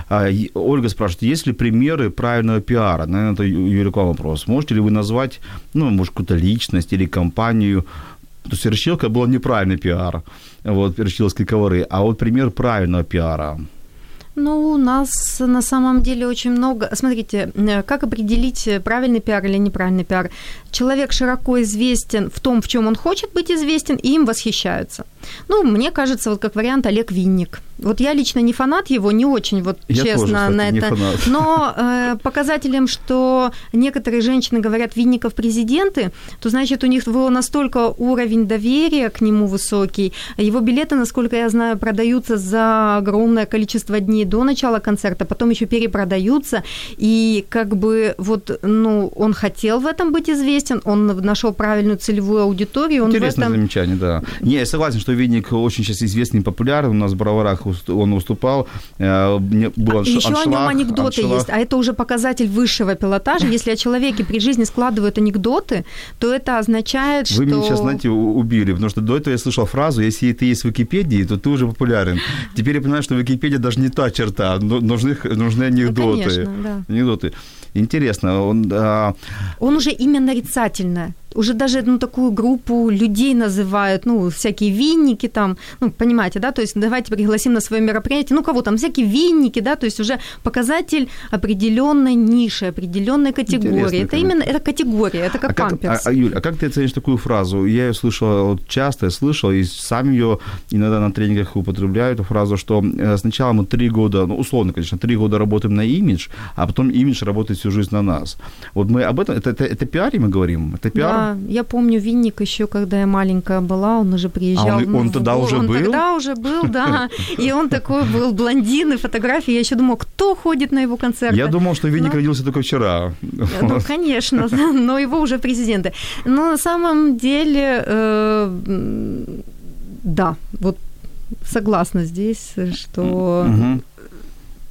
А, Ольга спрашивает, есть ли примеры правильного пиара? Наверное, это Юрий вопрос. Можете ли вы назвать ну, может, какую-то личность или компанию. То есть расчелка была неправильный пиар, вот, расчеловские ковары, а вот пример правильного пиара. Ну, у нас на самом деле очень много... Смотрите, э, как определить правильный пиар или неправильный пиар? Человек широко известен в том, в чем он хочет быть известен, и им восхищаются. Ну, мне кажется, вот как вариант Олег Винник. Вот я лично не фанат его, не очень, вот Я честно, тоже, кстати, на не это. фанат. Но э, показателем, что некоторые женщины говорят Винников президенты, то значит у них его настолько уровень доверия к нему высокий. Его билеты, насколько я знаю, продаются за огромное количество дней до начала концерта, потом еще перепродаются. И как бы вот, ну, он хотел в этом быть известен, он нашел правильную целевую аудиторию, он Интересное этом... замечание, да. Не, я согласен, что Винник очень сейчас известный и популярен. У нас в Броварах он выступал. э, Был анш- Еще о нем аншлаг- анекдоты аншлаг. есть, а это уже показатель высшего пилотажа. Если о человеке при жизни складывают анекдоты, то это означает, что... Вы меня сейчас, знаете, убили, потому что до этого я слышал фразу, если ты есть в Википедии, то ты уже популярен. Теперь я понимаю, что Википедия даже не та черта, но- нужны, нужны анекдоты. конечно, да. Анекдоты. Интересно, он, а, Он уже имя нарицательное. Уже даже ну, такую группу людей называют, ну, всякие винники там, ну, понимаете, да, то есть давайте пригласим на свое мероприятие, ну, кого там, всякие винники, да, то есть уже показатель определенной ниши, определенной категории. Интересно, это как- именно, это категория, это как, а, как, а, памперс. Юль, а как ты оценишь такую фразу? Я ее слышал вот, часто, я слышал, и сам ее иногда на тренингах употребляю, эту фразу, что э, сначала мы три года, ну, условно, конечно, три года работаем на имидж, а потом имидж работает всю жизнь на нас. Вот мы об этом, это, это, это пиаре мы говорим? Это пиар? Да, я помню Винник еще, когда я маленькая была, он уже приезжал. А он- он тогда уже он был? тогда уже был, да. И он такой был блондин, и фотографии. Я еще думала, кто ходит на его концерты? Я думал, что Винник Ну. родился только вчера. Ну, конечно, но его уже президенты. Но на самом деле, э, да, вот согласна здесь, что Мгм.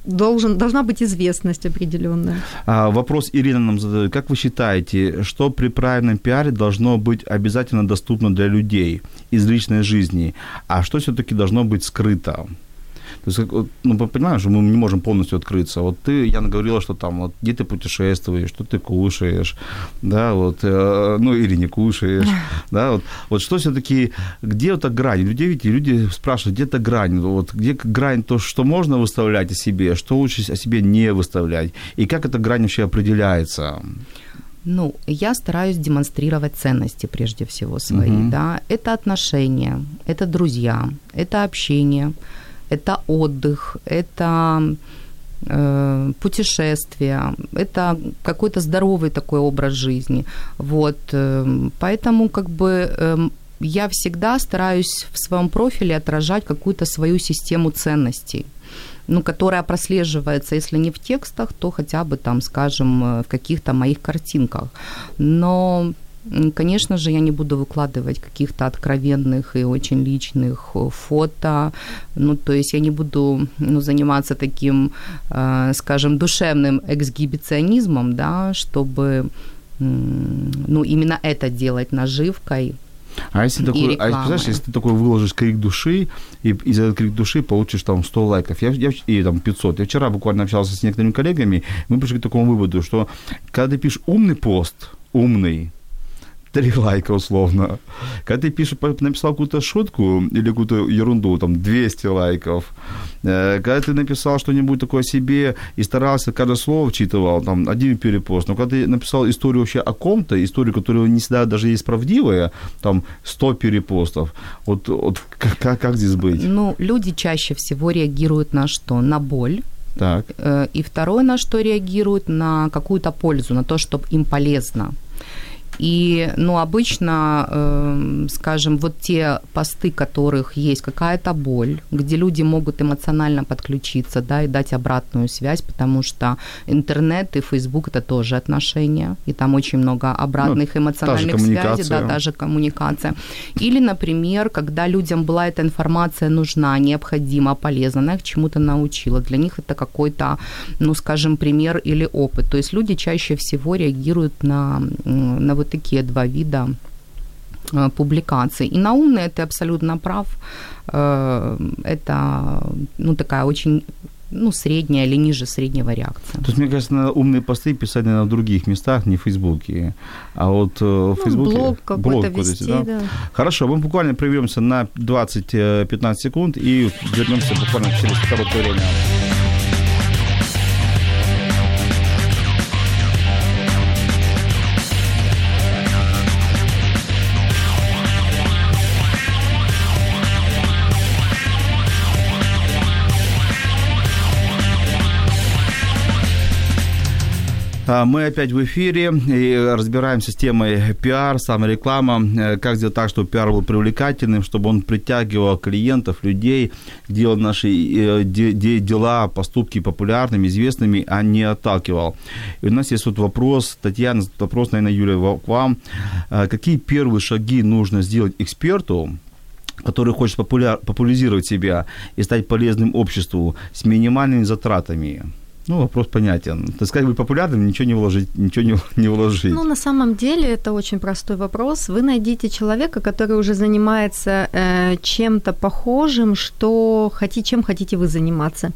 Должен, должна быть известность определенная. А, вопрос Ирина нам задает. Как вы считаете, что при правильном пиаре должно быть обязательно доступно для людей из личной жизни, а что все-таки должно быть скрыто? То есть, ну, мы понимаем, что мы не можем полностью открыться. Вот ты, Яна, говорила, что там, вот, где ты путешествуешь, что ты кушаешь, да, вот, э, ну, или не кушаешь, да, вот, вот что все-таки, где эта грань? Люди, видите, люди спрашивают, где эта грань? Вот, где грань то, что можно выставлять о себе, что лучше о себе не выставлять? И как эта грань вообще определяется? Ну, я стараюсь демонстрировать ценности прежде всего свои, Мгм. да. Это отношения, это друзья, это общение, это отдых, это э, путешествия, это какой-то здоровый такой образ жизни. Вот, э, поэтому как бы э, я всегда стараюсь в своем профиле отражать какую-то свою систему ценностей ну, которая прослеживается, если не в текстах, то хотя бы там, скажем, в каких-то моих картинках. Но Конечно же, я не буду выкладывать каких-то откровенных и очень личных э, фото. Ну, то есть я не буду ну, заниматься таким, э, скажем, душевным эксгибиционизмом, да, чтобы ну, именно это делать наживкой. А если такой, а представляешь, если ты такой выложишь крик души, и, и за этот крик души получишь там 100 лайков, я, я, и там 500. Я вчера буквально общался с некоторыми коллегами, мы пришли к такому выводу, что когда ты пишешь умный пост, умный, три лайка условно. Когда ты пишешь, написал какую-то шутку или какую-то ерунду, там 200 лайков. Э, Когда ты написал что-нибудь такое о себе и старался, каждое слово вчитывал, там один перепост. Но когда ты написал историю вообще о ком-то, историю, которая не всегда даже есть правдивая, там 100 перепостов. Вот, вот как, как, здесь быть? Ну, люди чаще всего реагируют на что? На боль. Так. Э, И второе, на что реагируют, на какую-то пользу, на то, чтобы им полезно. И, ну, обычно, э, скажем, вот те посты, которых есть какая-то боль, где люди могут эмоционально подключиться, да, и дать обратную связь, потому что интернет и Facebook это тоже отношения, и там очень много обратных Ну, эмоциональных связей, да, та же коммуникация. Или, например, когда людям была эта информация нужна, необходима, полезна, она их чему-то научила. Для них это какой-то, ну, скажем, пример или опыт. То есть люди чаще всего реагируют на, на вот такие два вида э, публикаций. И на умные ты абсолютно прав. Э, Это, ну, такая очень ну, средняя или ниже среднего реакция. То есть, мне кажется, надо умные посты писать, в других местах, не в Фейсбуке. А вот э, в Ну, Фейсбуке... блог какой-то вести, да? да. Хорошо, мы буквально прервемся на 20-15 секунд и вернемся буквально через короткое время. Мы опять в эфире и разбираемся с темой пиар, самореклама. Э, как сделать так, чтобы пиар был привлекательным, чтобы он притягивал клиентов, людей, делал наши э, дела, поступки популярными, известными, а не отталкивал. И у нас есть вот вопрос, Татьяна, вопрос, наверное, Юлия, к вам. А, какие первые шаги нужно сделать эксперту, который хочет популяр, популяризировать себя и стать полезным обществу с минимальными затратами? Ну, вопрос понятен. То есть, как бы популярным, ничего не вложить, ничего не, не вложить. Ну, на самом деле, это очень простой вопрос. Вы найдите человека, который уже занимается э, чем-то похожим, что хотите, чем хотите вы заниматься,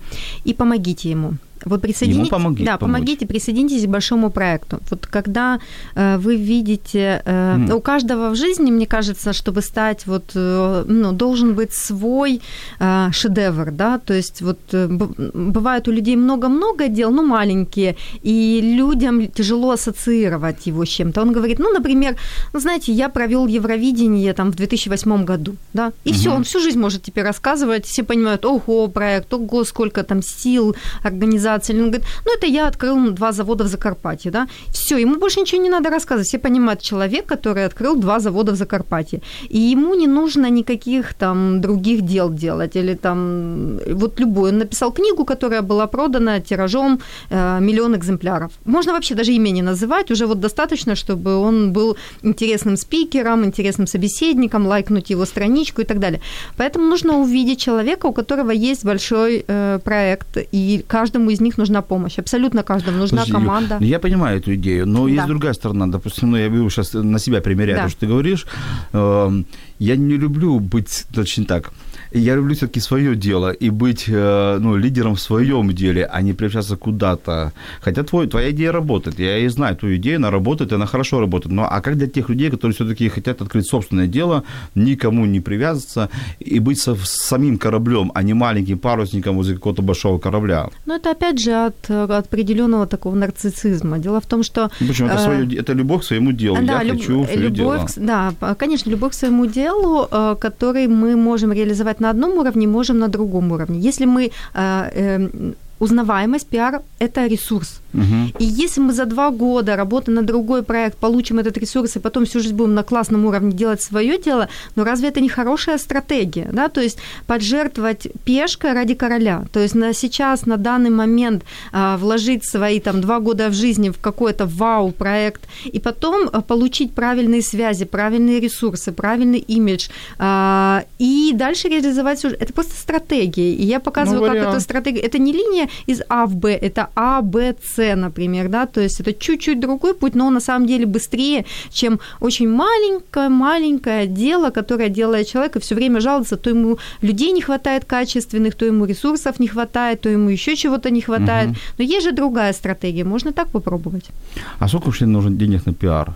и помогите ему. Вот присоединитесь, Ему помоги, да, помочь. помогите, присоединитесь к большому проекту. Вот когда э, вы видите, э, mm. у каждого в жизни, мне кажется, чтобы стать вот, э, ну, должен быть свой э, шедевр, да, то есть вот э, бывает у людей много-много дел, ну маленькие, и людям тяжело ассоциировать его с чем-то. Он говорит, ну, например, ну, знаете, я провел Евровидение там в 2008 году, да, и mm-hmm. все, он всю жизнь может теперь рассказывать, все понимают, ого, проект, ого, сколько там сил, организации организации. Он говорит, ну, это я открыл два завода в Закарпатье, да. Все, ему больше ничего не надо рассказывать. Все понимают, человек, который открыл два завода в Закарпатье. И ему не нужно никаких там других дел делать. Или там, вот любой. Он написал книгу, которая была продана тиражом э, миллион экземпляров. Можно вообще даже имя не называть. Уже вот достаточно, чтобы он был интересным спикером, интересным собеседником, лайкнуть его страничку и так далее. Поэтому нужно увидеть человека, у которого есть большой э, проект, и каждому из них нужна помощь. Абсолютно каждому нужна Подожди, команда. Я понимаю эту идею, но да. есть другая сторона. Допустим, ну, я буду сейчас на себя примерять да. то, что ты говоришь. Эм, я не люблю быть, точнее так, я люблю все-таки свое дело и быть э, ну, лидером в своем деле, а не приобщаться куда-то. Хотя твой, твоя идея работает. Я и знаю твою идею, она работает, она хорошо работает. Но а как для тех людей, которые все-таки хотят открыть собственное дело, никому не привязываться и быть со, самим кораблем, а не маленьким парусником возле какого-то большого корабля? Ну, это опять же от, от определенного такого нарциссизма. Дело в том, что... Ну, почему? Это, э, свое, это любовь к своему делу. Да, я люб, хочу свое любовь, дело. Да, конечно, любовь к своему делу, э, который мы можем реализовать на одном уровне, можем на другом уровне. Если мы э, э, узнаваемость, пиар – это ресурс. Угу. И если мы за два года работы на другой проект получим этот ресурс, и потом всю жизнь будем на классном уровне делать свое дело, ну разве это не хорошая стратегия? Да? То есть поджертвовать пешкой ради короля. То есть на сейчас, на данный момент а, вложить свои там два года в жизни в какой-то вау-проект, и потом а, получить правильные связи, правильные ресурсы, правильный имидж, а, и дальше реализовать уже. Это просто стратегия. И я показываю, ну, как эта стратегия. Это не линия из А в Б, это А, Б, С, например, да, то есть это чуть-чуть другой путь, но на самом деле быстрее, чем очень маленькое-маленькое дело, которое делает человек и все время жалуется, то ему людей не хватает качественных, то ему ресурсов не хватает, то ему еще чего-то не хватает. Угу. Но есть же другая стратегия, можно так попробовать. А сколько вообще нужен денег на пиар?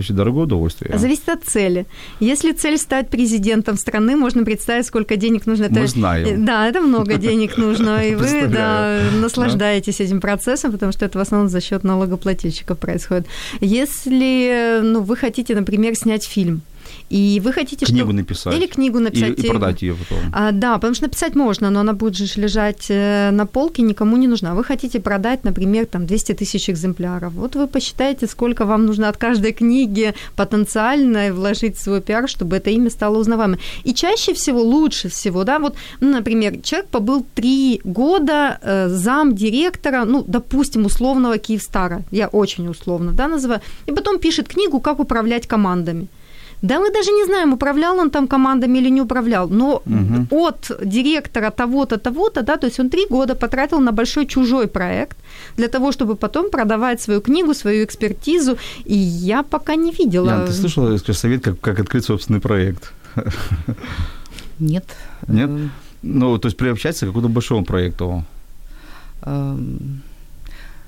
Это очень дорогое удовольствие. Зависит от цели. Если цель стать президентом страны, можно представить, сколько денег нужно. Мы это, знаем. Да, это много денег нужно. И вы да, наслаждаетесь этим процессом, потому что это в основном за счет налогоплательщиков происходит. Если ну, вы хотите, например, снять фильм, и вы хотите... Книгу что... написать. Или книгу написать. И, и продать ее потом. А, да, потому что написать можно, но она будет же лежать э, на полке, никому не нужна. Вы хотите продать, например, там 200 тысяч экземпляров. Вот вы посчитаете, сколько вам нужно от каждой книги потенциально вложить в свой пиар, чтобы это имя стало узнаваемым. И чаще всего, лучше всего, да, вот, ну, например, человек побыл три года э, зам директора, ну, допустим, условного Киевстара, я очень условно, да, называю, и потом пишет книгу «Как управлять командами». Да мы даже не знаем, управлял он там командами или не управлял, но угу. от директора того-то, того-то, да, то есть он три года потратил на большой чужой проект для того, чтобы потом продавать свою книгу, свою экспертизу, и я пока не видела. Ян, ты слышала совет, как, как открыть собственный проект? Нет. Нет? Ну, то есть приобщаться к какому-то большому проекту?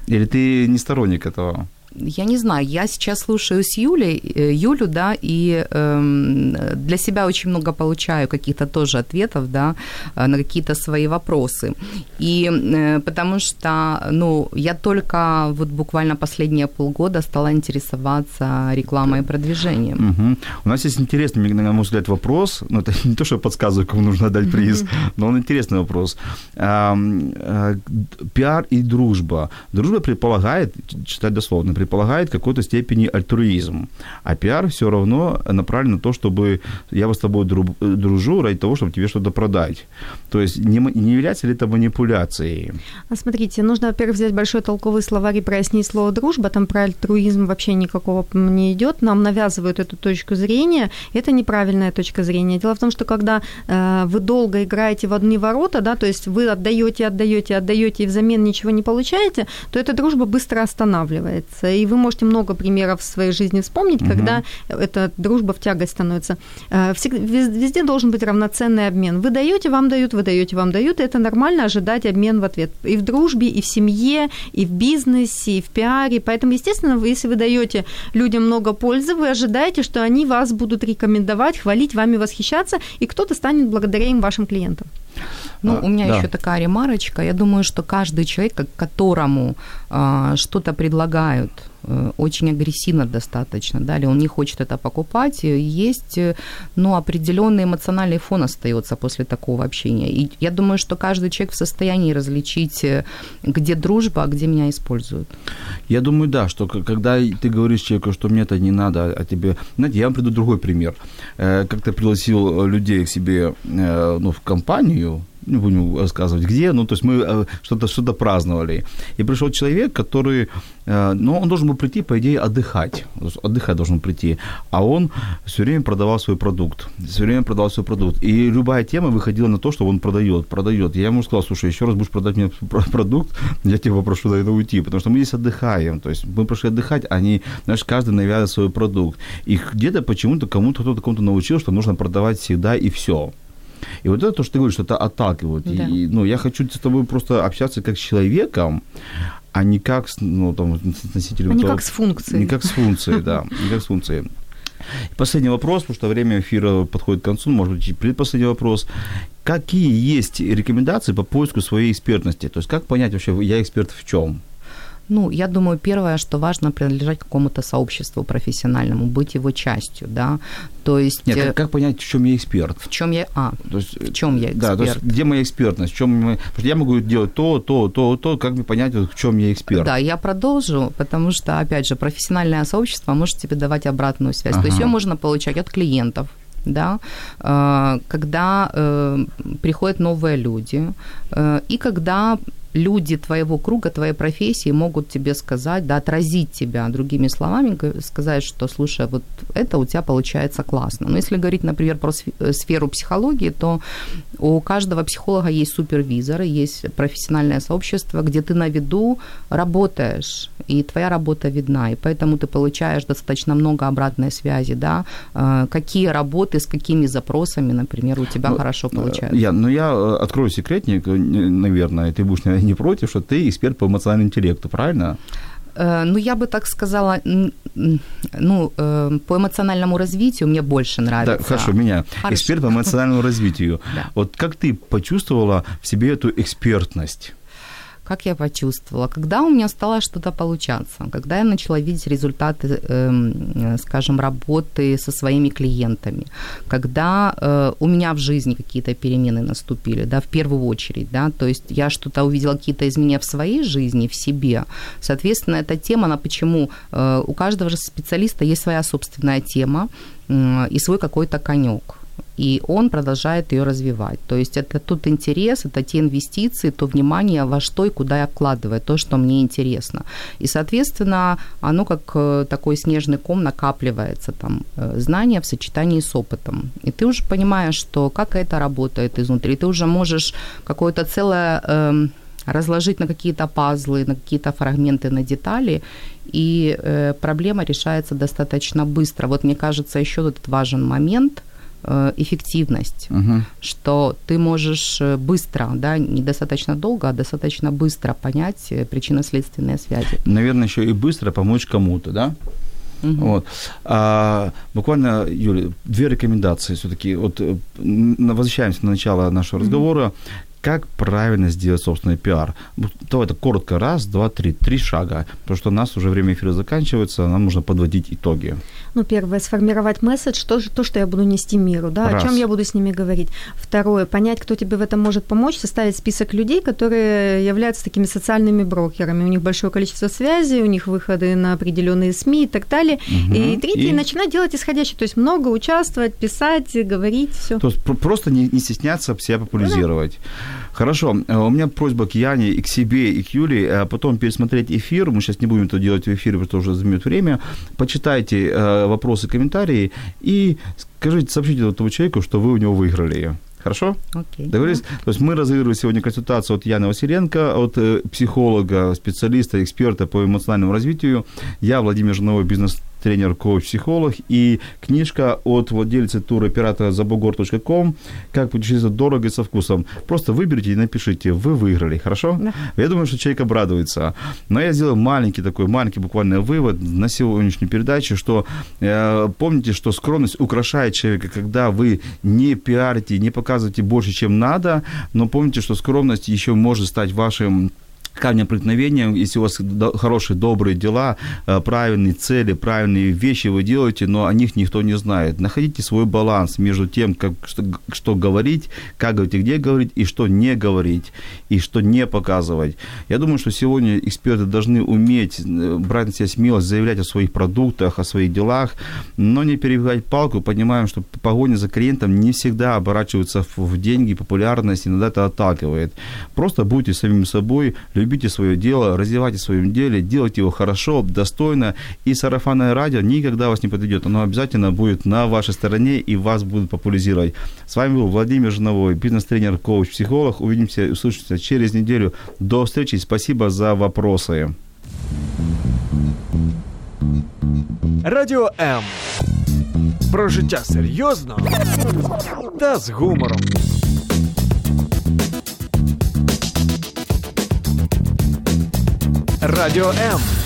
Или ты не сторонник этого? Я не знаю, я сейчас слушаю с Юлей, э, Юлю, да, и э, для себя очень много получаю каких-то тоже ответов, да, э, на какие-то свои вопросы. И э, потому что, ну, я только вот буквально последние полгода стала интересоваться рекламой и продвижением. Угу. У нас есть интересный, на мой взгляд, вопрос, но это не то, что я подсказываю, кому нужно дать приз, но он интересный вопрос. А, пиар и дружба. Дружба предполагает, читать дословно, предполагает какой-то степени альтруизм. А пиар все равно направлен на то, чтобы я с тобой дружу ради того, чтобы тебе что-то продать. То есть не, не является ли это манипуляцией? А смотрите, нужно, во-первых, взять большой толковый словарь и прояснить слово «дружба». Там про альтруизм вообще никакого не идет. Нам навязывают эту точку зрения. Это неправильная точка зрения. Дело в том, что когда э, вы долго играете в одни ворота, да, то есть вы отдаете, отдаете, отдаете и взамен ничего не получаете, то эта дружба быстро останавливается. И вы можете много примеров в своей жизни вспомнить, угу. когда эта дружба в тягость становится. Э, везде должен быть равноценный обмен. Вы даете, вам дают, вы даете, вам дают, и это нормально ожидать обмен в ответ. И в дружбе, и в семье, и в бизнесе, и в пиаре. Поэтому, естественно, если вы даете людям много пользы, вы ожидаете, что они вас будут рекомендовать, хвалить, вами восхищаться, и кто-то станет благодаря им вашим клиентам. Ну, у меня да. еще такая ремарочка. Я думаю, что каждый человек, которому э, что-то предлагают, э, очень агрессивно достаточно, да, или он не хочет это покупать, есть, э, ну, определенный эмоциональный фон остается после такого общения. И я думаю, что каждый человек в состоянии различить, э, где дружба, а где меня используют. Я думаю, да, что когда ты говоришь человеку, что мне это не надо, а тебе... Знаете, я вам приду другой пример. Как ты пригласил людей к себе ну, в компанию, не будем рассказывать где, ну, то есть мы э, что-то что праздновали. И пришел человек, который, э, ну, он должен был прийти, по идее, отдыхать. Отдыхать должен прийти. А он все время продавал свой продукт. Все время продавал свой продукт. И любая тема выходила на то, что он продает, продает. Я ему сказал, слушай, еще раз будешь продать мне продукт, я тебя попрошу на это уйти, потому что мы здесь отдыхаем. То есть мы пришли отдыхать, они, знаешь, каждый навязывает свой продукт. И где-то почему-то кому-то кто-то кому-то научил, что нужно продавать всегда и все. И вот это то, что ты говоришь, что это отталкивает. Да. И, ну, я хочу с тобой просто общаться как с человеком, а не как с, ну, там, с носителем... А не того, как с функцией. Не как с функцией, да. Не как с функцией. Последний вопрос, потому что время эфира подходит к концу, может быть, предпоследний вопрос. Какие есть рекомендации по поиску своей экспертности? То есть как понять вообще, я эксперт в чем? Ну, я думаю, первое, что важно принадлежать какому-то сообществу профессиональному, быть его частью, да. То есть... Нет, как, э, как понять, в чем я эксперт? В чем я... А, то есть, в чем я эксперт? Да, то есть где моя экспертность? В чем мы... Потому что я могу делать то, то, то, то, как мне понять, в чем я эксперт? Да, я продолжу, потому что, опять же, профессиональное сообщество может тебе давать обратную связь. Ага. То есть ее можно получать от клиентов, да, э, когда э, приходят новые люди, и когда люди твоего круга, твоей профессии могут тебе сказать, да, отразить тебя другими словами, сказать, что, слушай, вот это у тебя получается классно. Но если говорить, например, про э, сферу психологии, то у каждого психолога есть супервизоры, есть профессиональное сообщество, где ты на виду работаешь, и твоя работа видна, и поэтому ты получаешь достаточно много обратной связи, да, э, какие работы с какими запросами, например, у тебя ну, хорошо э, получаются. Я, ну, я открою секретник, наверное, ты будешь, не против, что ты эксперт по эмоциональному интеллекту, правильно? Э, ну, я бы так сказала, ну, э, по эмоциональному развитию мне больше нравится. Да, хорошо, меня. Хорошо. Эксперт по эмоциональному развитию. Вот как ты почувствовала в себе эту экспертность? Как я почувствовала, когда у меня стало что-то получаться, когда я начала видеть результаты, эм, скажем, работы со своими клиентами, когда э, у меня в жизни какие-то перемены наступили, да, в первую очередь, да, то есть я что-то увидела, какие-то изменения в своей жизни, в себе, соответственно, эта тема, она почему, э, у каждого же специалиста есть своя собственная тема и свой какой-то конек и он продолжает ее развивать. То есть это тот интерес, это те инвестиции, то внимание, во что и куда я вкладываю, то, что мне интересно. И, соответственно, оно как э, такой снежный ком накапливается, там, э, знания в сочетании с опытом. И ты уже понимаешь, что как это работает изнутри, ты уже можешь какое-то целое э, разложить на какие-то пазлы, на какие-то фрагменты, на детали, и э, проблема решается достаточно быстро. Вот мне кажется, еще этот важен момент – эффективность, Мгм. что ты можешь э, быстро, да, недостаточно долго, а достаточно быстро понять э, причинно-следственные связи. Наверное, еще и быстро помочь кому-то, да? Мгм. Вот. А, буквально, Юля, две рекомендации все-таки. Вот э, возвращаемся на начало нашего разговора. Как правильно сделать собственный пиар? Давай это коротко. Раз, два, три. Три шага. Потому что у нас уже время эфира заканчивается, нам нужно подводить итоги. Ну, первое, сформировать месседж, то, то, что я буду нести миру, да, Раз. о чем я буду с ними говорить. Второе, понять, кто тебе в этом может помочь, составить список людей, которые являются такими социальными брокерами. У них большое количество связей, у них выходы на определенные СМИ и так далее. Мгм. И третье, И? начинать делать исходящее, то есть много участвовать, писать, говорить, все. То есть про- просто не, не стесняться себя популяризировать. Хорошо, э, у меня просьба к Яне и к себе, и к Юле, а потом пересмотреть эфир. Мы сейчас не будем это делать в эфире, потому что уже займет время. Почитайте э, вопросы, комментарии и скажите, сообщите этому человеку, что вы у него выиграли. Хорошо? Окей. Договорились? То есть мы разыгрывали сегодня консультацию от Яны Василенко, от э, психолога, специалиста, эксперта по эмоциональному развитию. Я Владимир Жиновой, бизнес-тренер, коуч, психолог. И книжка от владельца туроператора забугор.ком «Как путешествовать дорого и со вкусом». Просто выберите и напишите, вы выиграли, хорошо? Да. Я думаю, что человек обрадуется. Но я сделал маленький такой, маленький буквально вывод на сегодняшнюю передачу, что э, помните, что скромность украшает человека, когда вы не пиарите, не показываете больше, чем надо, но помните, что скромность еще может стать вашим камнем преткновения, если у вас хорошие, добрые дела, э, правильные цели, правильные вещи вы делаете, но о них никто не знает. Находите свой баланс между тем, как, что, что говорить, как говорить и где говорить, и что не говорить, и что не показывать. Я думаю, что сегодня эксперты должны уметь э, брать на себя смелость, заявлять о своих продуктах, о своих делах, но не перебегать палку. Понимаем, что погоня за клиентом не всегда оборачивается в деньги, популярность, иногда это отталкивает. Просто будьте самим собой, любите свое дело, развивайте в своем деле, делайте его хорошо, достойно, и сарафанное радио никогда вас не подведет. Оно обязательно будет на вашей стороне и вас будут популяризировать. С вами был Владимир Жиновой, бизнес-тренер, коуч, психолог. Увидимся и услышимся через неделю. До встречи. Спасибо за вопросы. Радіо М. Про життя серйозно та з гумором. Радіо М.